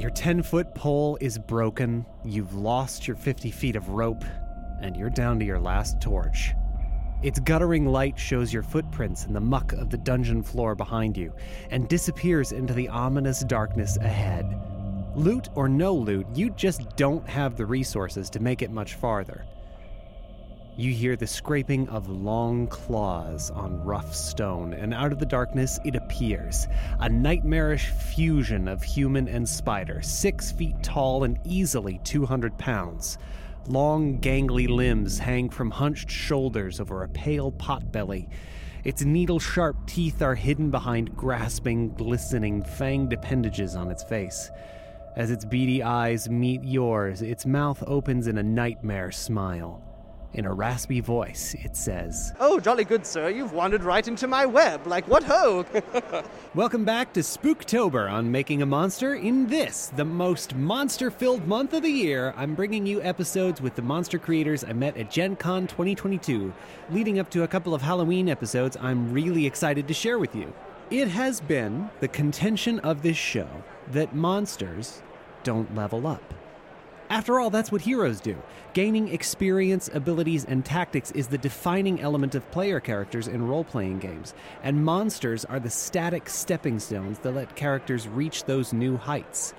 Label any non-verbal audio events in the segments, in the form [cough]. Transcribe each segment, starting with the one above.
Your 10 foot pole is broken, you've lost your 50 feet of rope, and you're down to your last torch. Its guttering light shows your footprints in the muck of the dungeon floor behind you and disappears into the ominous darkness ahead. Loot or no loot, you just don't have the resources to make it much farther. You hear the scraping of long claws on rough stone, and out of the darkness it appears a nightmarish fusion of human and spider, six feet tall and easily 200 pounds. Long, gangly limbs hang from hunched shoulders over a pale pot belly. Its needle sharp teeth are hidden behind grasping, glistening, fanged appendages on its face. As its beady eyes meet yours, its mouth opens in a nightmare smile. In a raspy voice, it says, Oh, jolly good, sir. You've wandered right into my web. Like, what ho? [laughs] Welcome back to Spooktober on Making a Monster. In this, the most monster filled month of the year, I'm bringing you episodes with the monster creators I met at Gen Con 2022, leading up to a couple of Halloween episodes I'm really excited to share with you. It has been the contention of this show that monsters don't level up. After all, that's what heroes do. Gaining experience, abilities, and tactics is the defining element of player characters in role playing games, and monsters are the static stepping stones that let characters reach those new heights.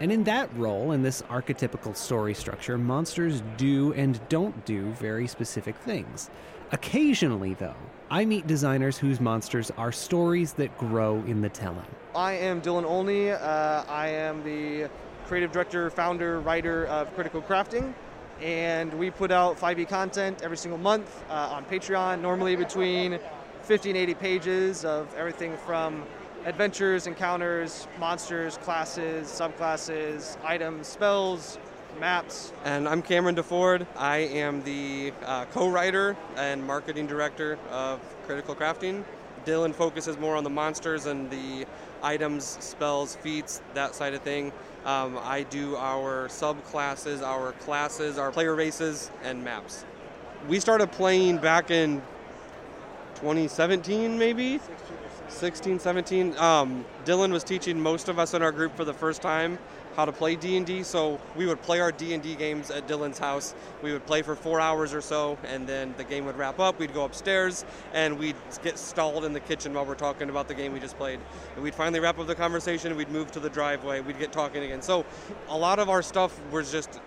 And in that role, in this archetypical story structure, monsters do and don't do very specific things. Occasionally, though, I meet designers whose monsters are stories that grow in the telling. I am Dylan Olney. Uh, I am the creative director, founder, writer of Critical Crafting. And we put out 5e content every single month uh, on Patreon, normally between 50 and 80 pages of everything from adventures, encounters, monsters, classes, subclasses, items, spells, maps. And I'm Cameron DeFord. I am the uh, co writer and marketing director of Critical Crafting. Dylan focuses more on the monsters and the items, spells, feats, that side of thing. Um, I do our subclasses, our classes, our player races, and maps. We started playing back in 2017, maybe? 16, 17. Um, Dylan was teaching most of us in our group for the first time how to play D&D. So we would play our D&D games at Dylan's house. We would play for four hours or so, and then the game would wrap up. We'd go upstairs, and we'd get stalled in the kitchen while we're talking about the game we just played. And we'd finally wrap up the conversation. We'd move to the driveway. We'd get talking again. So a lot of our stuff was just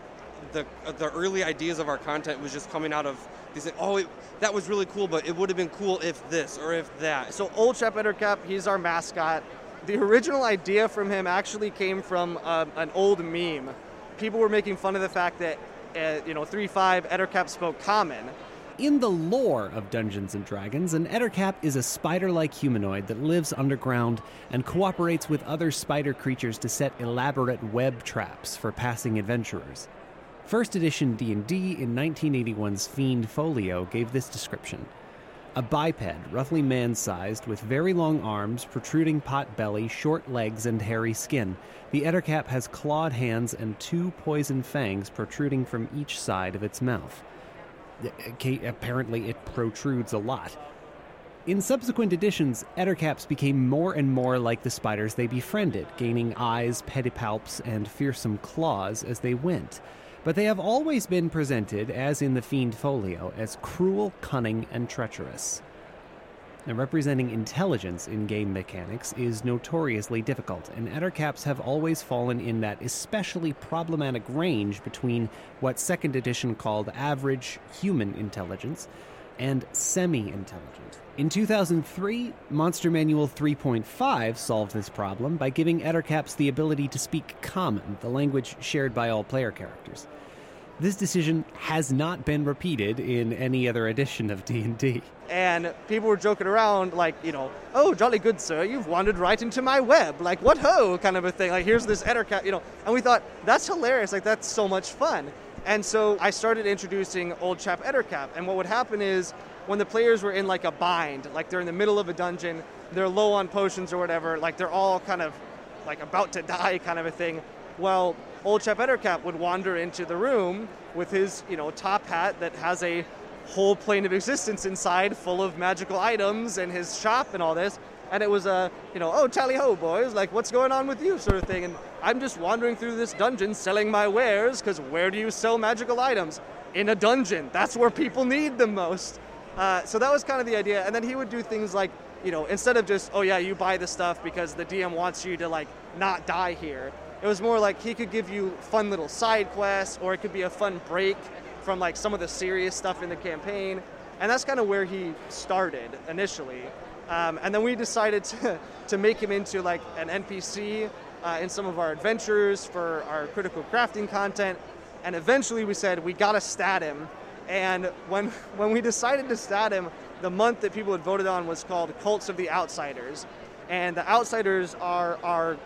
the the early ideas of our content was just coming out of they said, oh, it, that was really cool, but it would have been cool if this or if that. So Old Chap Ettercap, he's our mascot. The original idea from him actually came from uh, an old meme. People were making fun of the fact that, uh, you know, 3.5 Ettercap spoke common. In the lore of Dungeons and Dragons, an Ettercap is a spider-like humanoid that lives underground and cooperates with other spider creatures to set elaborate web traps for passing adventurers. First edition D&D in 1981's Fiend Folio gave this description. A biped, roughly man-sized, with very long arms, protruding pot belly, short legs, and hairy skin. The Ettercap has clawed hands and two poison fangs protruding from each side of its mouth. Uh, apparently, it protrudes a lot. In subsequent editions, Ettercaps became more and more like the spiders they befriended, gaining eyes, pedipalps, and fearsome claws as they went but they have always been presented, as in the Fiend Folio, as cruel, cunning, and treacherous. Now, representing intelligence in game mechanics is notoriously difficult, and Ettercaps have always fallen in that especially problematic range between what second edition called average human intelligence and semi intelligent. In 2003, Monster Manual 3.5 solved this problem by giving Ettercaps the ability to speak Common, the language shared by all player characters. This decision has not been repeated in any other edition of D&D. And people were joking around like, you know, oh, jolly good sir, you've wandered right into my web. Like, what ho, kind of a thing. Like, here's this Ettercap, you know. And we thought, that's hilarious. Like, that's so much fun. And so I started introducing Old Chap Ettercap. And what would happen is when the players were in like a bind, like they're in the middle of a dungeon, they're low on potions or whatever, like they're all kind of like about to [laughs] die kind of a thing. Well, old Chap Ettercap would wander into the room with his, you know, top hat that has a whole plane of existence inside full of magical items and his shop and all this. and it was a you know oh tally ho boys like what's going on with you sort of thing and i'm just wandering through this dungeon selling my wares because where do you sell magical items? In a dungeon. That's where people need them most. Uh, so that was kind of the idea. And then he would do things like you know instead of just oh yeah you buy the stuff because the dm wants you to like not die here it was more like he could give you fun little side quests or it could be a fun break from like some of the serious stuff in the campaign. And that's kind of where he started initially. Um, and then we decided [laughs] to, to make him into like an NPC uh, in some of our adventures for our critical crafting content. And eventually we said we gotta stat him. And when [laughs] when we decided to stat him, the month that people had voted on was called Cults of the Outsiders. And the outsiders are are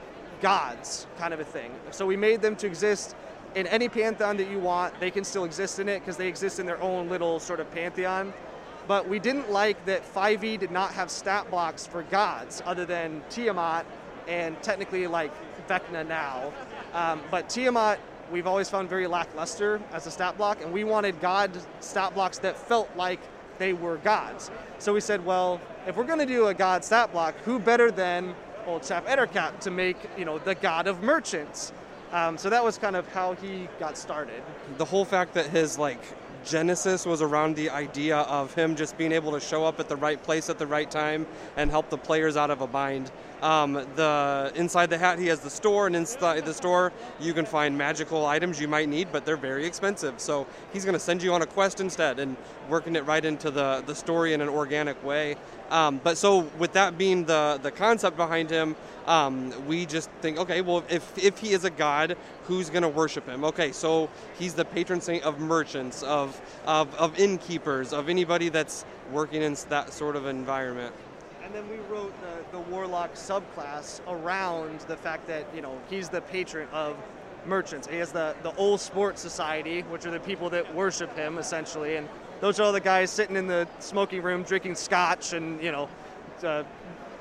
gods, kind of a thing. So we made them to exist in any pantheon that you want. They can still exist in it because they exist in their own little sort of pantheon but we didn't like that 5e did not have stat blocks for gods other than Tiamat and technically like Vecna now. Um, but Tiamat, we've always found very lackluster as a stat block, and we wanted god stat blocks that felt like they were gods. So we said, well, if we're going to do a god stat block, who better than old chap Ettercap to make you know the god of merchants? Um, so that was kind of how he got started. The whole fact that his like genesis was around the idea of him just being able to show up at the right place at the right time and help the players out of a bind. Um, the inside the hat he has the store, and inside the store you can find magical items you might need, but they're very expensive. So he's going to send you on a quest instead, and working it right into the the story in an organic way. Um, but so with that being the the concept behind him, um, we just think, okay, well if if he is a god, who's going to worship him? Okay, so he's the patron saint of merchants, of of, of innkeepers, of anybody that's working in that sort of environment and then we wrote the, the warlock subclass around the fact that you know he's the patron of merchants. He has the the old sports society, which are the people that worship him essentially, and those are all the guys sitting in the smoking room drinking scotch and you know uh,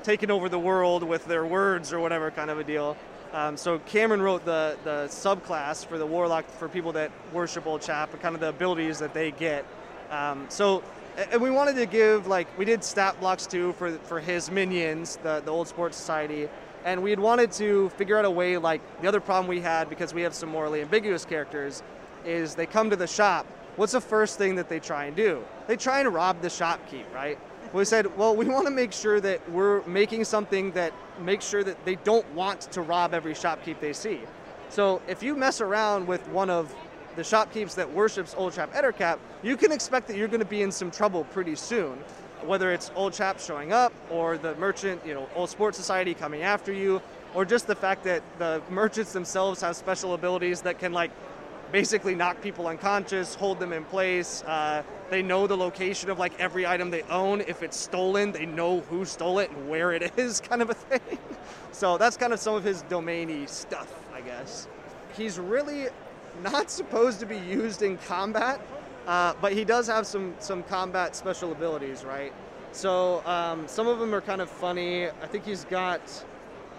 taking over the world with their words or whatever kind of a deal. Um, so Cameron wrote the the subclass for the warlock for people that worship Old Chap and kind of the abilities that they get. Um, so and we wanted to give like we did stat blocks too for for his minions, the the old sports society, and we had wanted to figure out a way like the other problem we had because we have some morally ambiguous characters is they come to the shop. What's the first thing that they try and do? They try and rob the shopkeep, right? We said, well, we want to make sure that we're making something that makes sure that they don't want to rob every shopkeep they see. So if you mess around with one of the shopkeeps that worships Old Chap Ettercap, you can expect that you're going to be in some trouble pretty soon. Whether it's Old Chap showing up or the merchant, you know, Old Sports Society coming after you, or just the fact that the merchants themselves have special abilities that can like basically knock people unconscious, hold them in place. Uh, they know the location of like every item they own. If it's stolen, they know who stole it and where it [laughs] is, kind of a thing. so that's kind of some of his domainy stuff, I guess. He's really not supposed to be used in combat, uh, but he does have some some combat special abilities, right? So um, some of them are kind of funny. I think he's got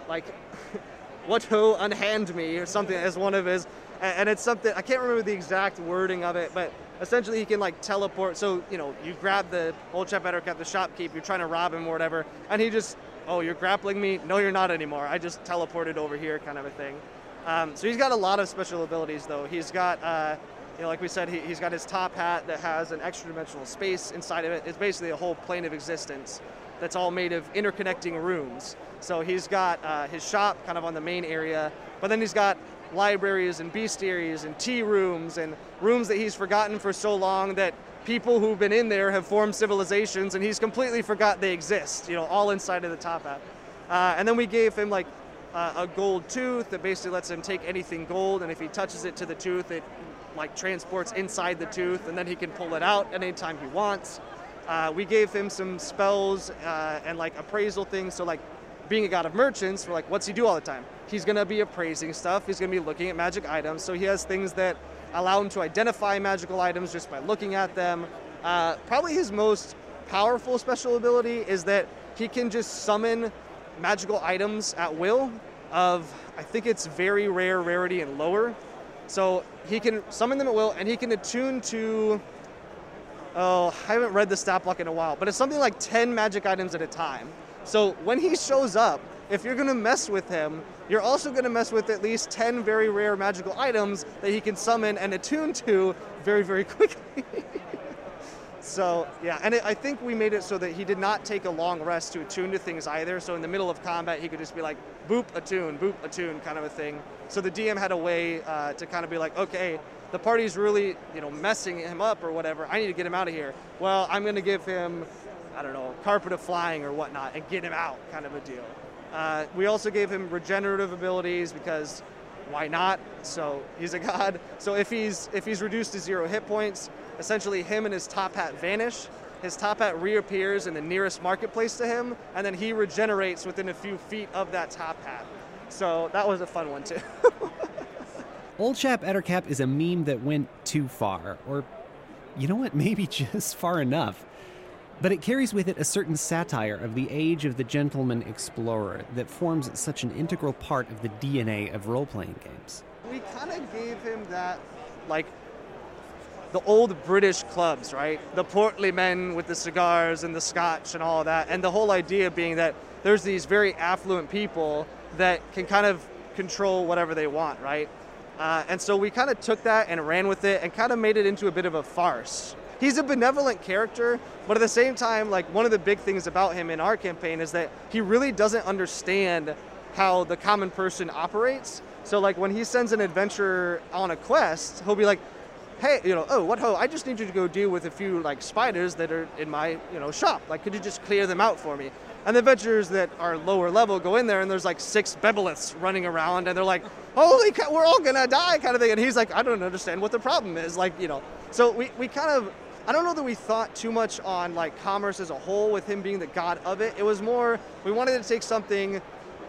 like [laughs] what who unhand me or something as one of his, and it's something I can't remember the exact wording of it, but essentially he can like teleport. So you know you grab the old chap Ettercap the shopkeep, you're trying to rob him or whatever, and he just oh you're grappling me, no you're not anymore. I just teleported over here, kind of a thing. Um, so he's got a lot of special abilities, though. He's got, uh, you know, like we said, he, has got his top hat that has an extra dimensional space inside of it. It's basically a whole plane of existence that's all made of interconnecting rooms. So he's got uh, his shop kind of on the main area, but then he's got libraries and bestiaries and tea rooms and rooms that he's forgotten for so long that people who've been in there have formed civilizations and he's completely forgot they exist, you know, all inside of the top hat. Uh, and then we gave him like uh, a gold tooth that basically lets him take anything gold, and if he touches it to the tooth, it like transports inside the tooth, and then he can pull it out at any time he wants. Uh, we gave him some spells uh, and like appraisal things. So like being a god of merchants, we're like, what's he do all the time? He's gonna be appraising stuff. He's gonna be looking at magic items. So he has things that allow him to identify magical items just by looking at them. Uh, probably his most powerful special ability is that he can just summon magical items at will of I think it's very rare, rarity, and lower. So he can summon them at will, and he can attune to. Oh, I haven't read the stat block in a while, but it's something like 10 magic items at a time. So when he shows up, if you're to mess with him, you're also to mess with at least 10 very rare magical items that he can summon and attune to very, very [laughs] quickly. So, yeah, and it, I think we made it so that he did not take a long rest to attune to things either. So, in the middle of combat, he could just be like, boop, attune, boop, attune, kind of a thing. So, the DM had a way uh, to kind of be like, okay, the party's really, you know, messing him up or whatever. I need to get him out of here. Well, I'm going to give him, I don't know, carpet of flying or whatnot and get him out, kind of a deal. Uh, we also gave him regenerative abilities because why not? So he's a [laughs] god. So if he's if he's reduced to zero hit points, essentially him and his top hat vanish. His top hat reappears in the nearest marketplace to him, and then he regenerates within a few feet of that top hat. So that was a fun one too. [laughs] Old Chap Ettercap is a meme that went too far, or you know what, [laughs] maybe just far enough. But it carries with it a certain satire of the age of the gentleman explorer that forms such an integral part of the DNA of role playing games. We kind of gave him that, like, the old British clubs, right? The portly men with the cigars and the scotch and all that. And the whole idea being that there's these very affluent people that can kind of control whatever they want, right? Uh, and so we kind of took that and ran with it and kind of made it into a bit of a farce he's a benevolent character, but at the same time, like one of the big things about him in our campaign is that he really doesn't understand how the common person operates. So like when he sends an adventurer on a quest, he'll be like, hey, you know, oh, what ho, I just need you to go deal with a few like spiders that are in my, you know, shop. Like, could you just clear them out for me? And the adventurers that are lower level go in there and there's like six bebiliths running around and they're like, holy cow, we're all gonna die kind of thing. And he's like, I don't understand what the problem is. Like, you know, so we, we kind of I don't know that we thought too much on like commerce as a whole with him being the god of it. It was more we wanted to take something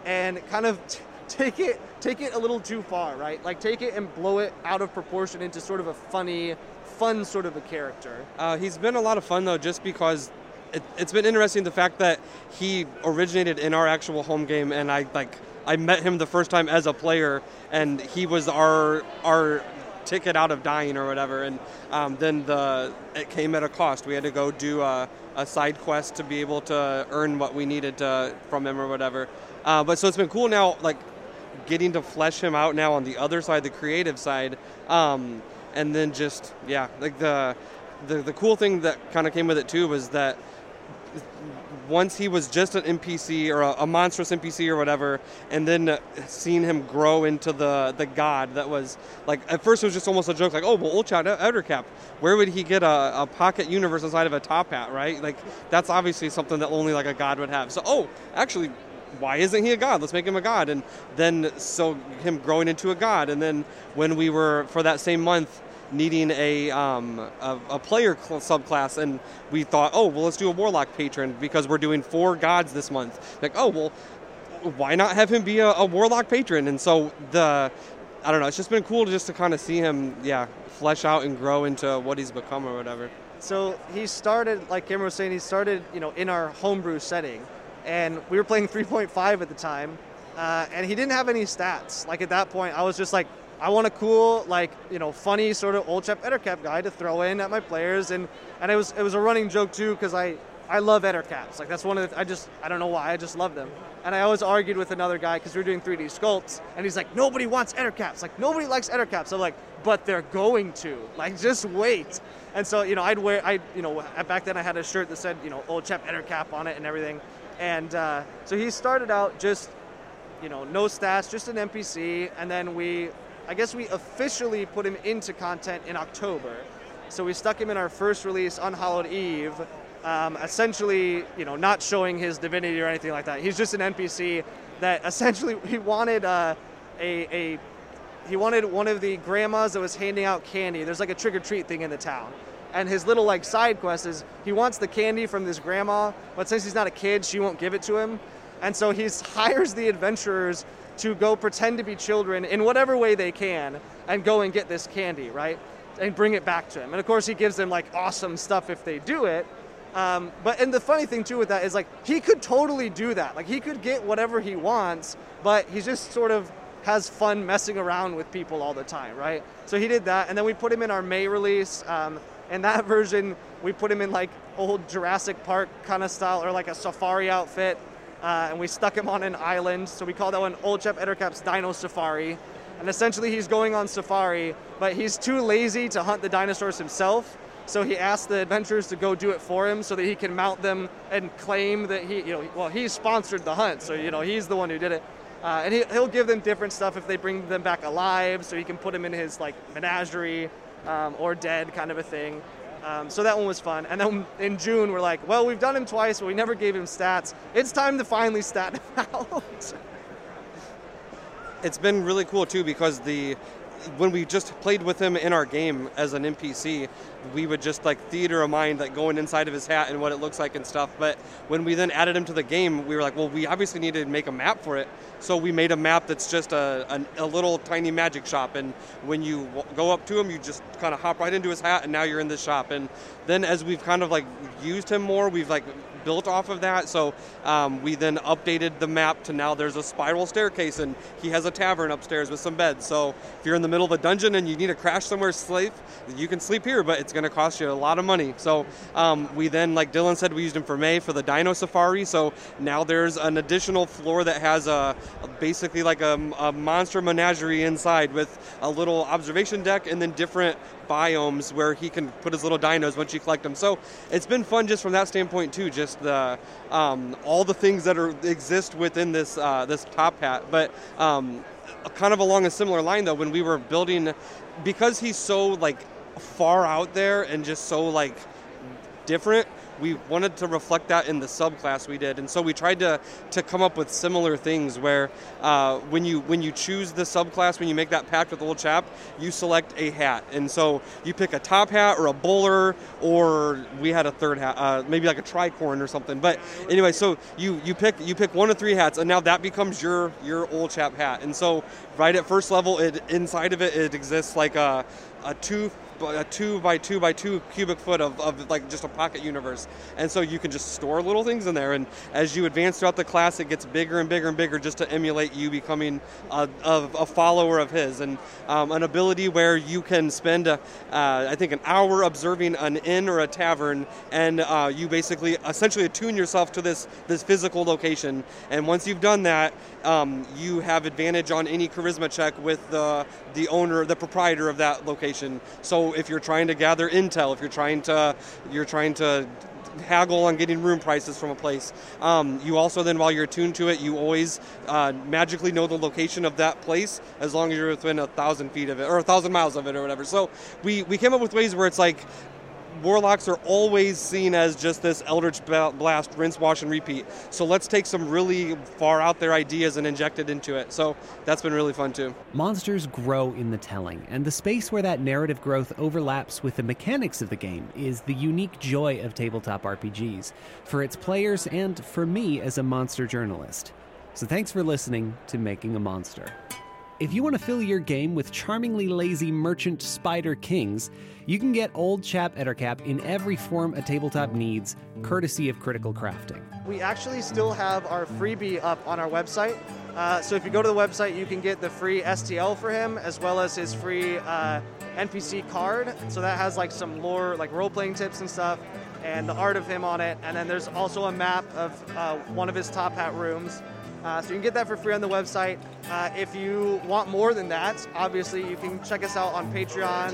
and kind of t- take it take it a little too far, right? Like take it and blow it out of proportion into sort of a funny, fun sort of a character. Uh, he's been a lot of fun though, just because it, has been interesting the fact that he originated in our actual home game, and I like I met him the first time as a player, and he was our our ticket out of dying or whatever. And um, then the it came at a cost. We had to go do a, a, side quest to be able to earn what we needed to, from him or whatever. Uh, but so it's been cool now, like getting to flesh him out now on the other side, the creative side, um, and then just yeah, like the the the cool thing that kind of came with it too was that once he was just an NPC or a, a, monstrous NPC or whatever, and then seeing him grow into the the god that was like at first it was just almost a joke, like oh well, Old Chap Ettercap, where would he get a, a, pocket universe inside of a top hat, right? Like that's obviously something that only like a god would have. So oh, actually. Why isn't he a god? Let's make him a god, and then so him growing into a god, and then when we were for that same month needing a, um, a, a, player cl- subclass, and we thought, oh, well, let's do a warlock patron because we're doing four gods this month. Like, oh, well, why not have him be a, a warlock patron? And so the, I don't know, it's just been cool just to kind of see him, yeah, flesh out and grow into what he's become or whatever. So he started, like Cameron was saying, he started, you know, in our homebrew setting, and we were playing 3.5 at the time, uh, and he didn't have any stats. Like at that point, I was just like, I want a cool, like you know, funny sort of old chap Ettercap guy to throw in at my players, and and it was it was a running joke too because I I love Ettercaps. Like that's one of the I just I don't know why I just love them. And I always argued with another guy because we were doing 3D sculpts, and he's like, nobody wants Ettercaps. Like nobody likes Ettercaps. I'm like, but they're going to. Like just wait. And so you know, I'd wear I you know back then I had a shirt that said you know old chap Ettercap on it and everything. And uh, so he started out just you know no stats, just an NPC, and then we I guess we officially put him into content in October. So we stuck him in our first release, Unhallowed Eve, um, essentially, you know, not showing his divinity or anything like that. He's just an NPC that essentially [laughs] he wanted uh, a, a he wanted one of the grandmas that was handing out candy. There's like a trick or treat thing in the town. And his little like side quest is he wants the candy from this grandma, but since he's not a kid, she won't give it to him. And so he [laughs] hires the adventurers to go pretend to be children in whatever way they can and go and get this candy, right? And bring it back to him. And of course, he gives them like awesome stuff if they do it. Um, but and the funny thing too with that is like he could totally do that. Like he could get whatever he wants, but he just sort of has fun messing around with people all the time, right? So he did that, and then we put him in our May release. Um, in that version, we put him in like old Jurassic Park kind of style or like a safari outfit uh, and we stuck him on an island. So we call that one Old Chap Ettercap's Dino Safari. And essentially, he's going on safari, but he's too lazy to hunt the dinosaurs himself. So he asked the adventurers to go do it for him, so that he can mount them and claim that he, you know, well, he sponsored the hunt, so you know he's the one who did it. Uh, and he, he'll give them different stuff if they bring them back alive, so he can put them in his like menagerie um, or dead kind of a thing. Um, so that one was fun. And then in June, we're like, well, we've done him twice, but we never gave him stats. It's time to finally stat him [laughs] out. it's been really cool too because the when we just played with him in our game as an NPC, we would just like theater of mind, like going inside of his hat and what it looks like and stuff. But when we then added him to the game, we were like, well, we obviously need to make a map for it. So we made a map that's just a, a, a little tiny magic shop. And when you w- go up to him, you just kind of hop right into his hat, and now you're in this shop. And then as we've kind of like used him more, we've like built off of that. So um, we then updated the map to now there's a spiral staircase and he has a tavern upstairs with some beds. So if you're in the middle of a dungeon and you need to crash somewhere sleep, you can sleep here, but it's going to cost you a lot of money. So um, we then, like Dylan said, we used him for May for the Dino Safari. So now there's an additional floor that has a basically like a, a monster menagerie inside with a little observation deck and then different biomes where he can put his little dinos once you collect them. So it's been fun just from that standpoint too. Just the um, all the things that are exist within this uh, this top hat, but. Um, kind of along a similar line though when we were building because he's so like far out there and just so like different we wanted to reflect that in the subclass we did, and so we tried to to come up with similar things where uh, when you when you choose the subclass, when you make that pact with Old Chap, you select a hat, and so you pick a top hat or a bowler, or we had a third hat, uh, maybe like a tricorn or something. But anyway, so you you pick you pick one of three hats, and now that becomes your your Old Chap hat, and so right at first level, it inside of it it exists like a a two a two by two by two cubic foot of, of like just a pocket universe. And so you can just store little things in there. And as you advance throughout the class, it gets bigger and bigger and bigger just to emulate you becoming a, a, a follower of his. And um, an ability where you can spend, a, uh, I think, an hour observing an inn or a tavern, and uh, you basically essentially attune yourself to this this physical location. And once you've done that, um, you have advantage on any charisma check with the the owner, the proprietor of that location. So if you're trying to gather intel, if you're trying to you're trying to haggle on getting room prices from a place. Um, you also then, while you're attuned to it, you always uh, magically know the location of that place as long as you're within a thousand feet of it or a thousand miles of it or whatever. So we we came up with ways where it's like warlocks are always seen as just this eldritch blast, rinse, wash, and repeat. So let's take some really far out there ideas and inject it into it. So that's been really fun too. Monsters grow in the telling, and the space where that narrative growth overlaps with the mechanics of the game is the unique joy of tabletop RPGs for its players and for me as a monster journalist. So thanks for listening to Making a Monster. If you want to fill your game with charmingly lazy merchant spider kings, you can get Old Chap Ettercap in every form a tabletop needs, courtesy of Critical Crafting. We actually still have our freebie up on our website. Uh, so if you go to the website, you can get the free STL for him, as well as his free uh, NPC card. So that has like some lore, like role playing tips and stuff, and the art of him on it. And then there's also a map of uh, one of his top hat rooms. Uh, so you can get that for free on the website. Uh, if you want more than that, obviously you can check us out on Patreon.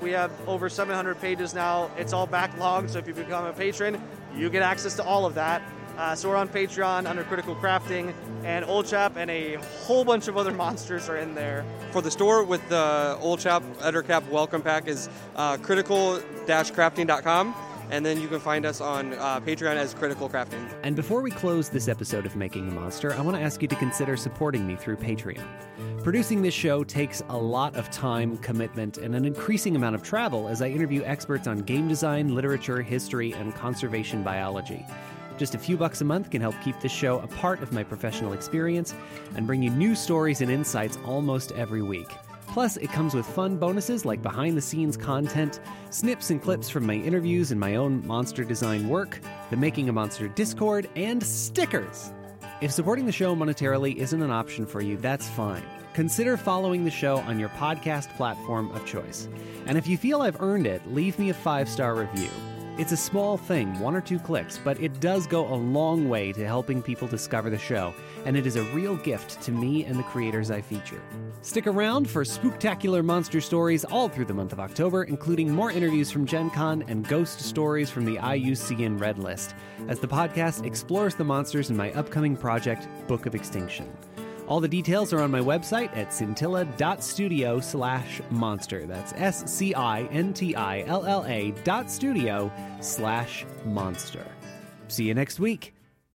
We have over 700 pages now. It's all backlogged, so if you become a patron, you get access to all of that. Uh, so we're on Patreon under Critical Crafting, and Old Chap and a whole bunch of other [laughs] monsters are in there. For the store with the Old Chap Ettercap welcome pack is uh, critical-crafting.com and then you can find us on uh, Patreon as Critical Crafting. And before we close this episode of Making a Monster, I want to ask you to consider supporting me through Patreon. Producing this show takes a lot of time, commitment, and an increasing amount of travel as I interview experts on game design, literature, history, and conservation biology. Just a few bucks a month can help keep this show a part of my professional experience and bring you new stories and insights almost every week. Plus, it comes with fun bonuses like behind the scenes content, snips and clips from my interviews and my own monster design work, the Making a Monster Discord, and stickers. If supporting the show monetarily isn't an option for you, that's fine. Consider following the show on your podcast platform of choice. And if you feel I've earned it, leave me a five star review. It's a small thing, one or two clicks, but it does go a long way to helping people discover the show, and it is a real gift to me and the creators I feature. Stick around for spooktacular monster stories all through the month of October, including more interviews from Gen Con and ghost stories from the IUCN Red List, as the podcast explores the monsters in my upcoming project, Book of Extinction. All the details are on my website at scintilla.studio slash monster. That's S C I N T I L L A dot studio slash monster. See you next week.